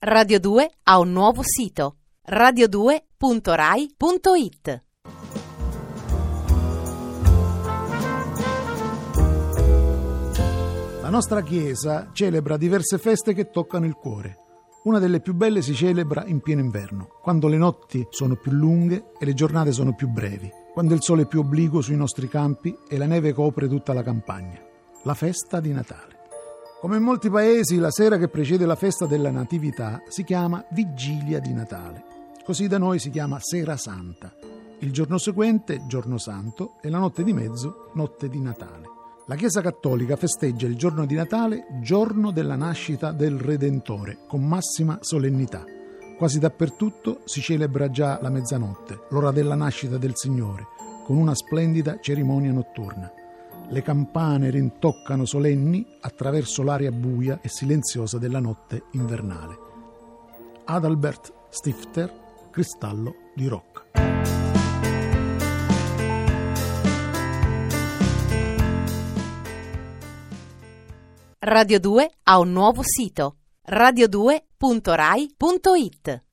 Radio 2 ha un nuovo sito radio2.rai.it. La nostra Chiesa celebra diverse feste che toccano il cuore. Una delle più belle si celebra in pieno inverno, quando le notti sono più lunghe e le giornate sono più brevi, quando il sole è più obliquo sui nostri campi e la neve copre tutta la campagna. La festa di Natale. Come in molti paesi, la sera che precede la festa della Natività si chiama Vigilia di Natale. Così da noi si chiama Sera Santa. Il giorno seguente, Giorno Santo, e la notte di mezzo, Notte di Natale. La Chiesa Cattolica festeggia il giorno di Natale, giorno della nascita del Redentore, con massima solennità. Quasi dappertutto si celebra già la mezzanotte, l'ora della nascita del Signore, con una splendida cerimonia notturna. Le campane rintoccano solenni attraverso l'aria buia e silenziosa della notte invernale. Adalbert Stifter, Cristallo di Rock. Radio 2 ha un nuovo sito radio2.rai.it.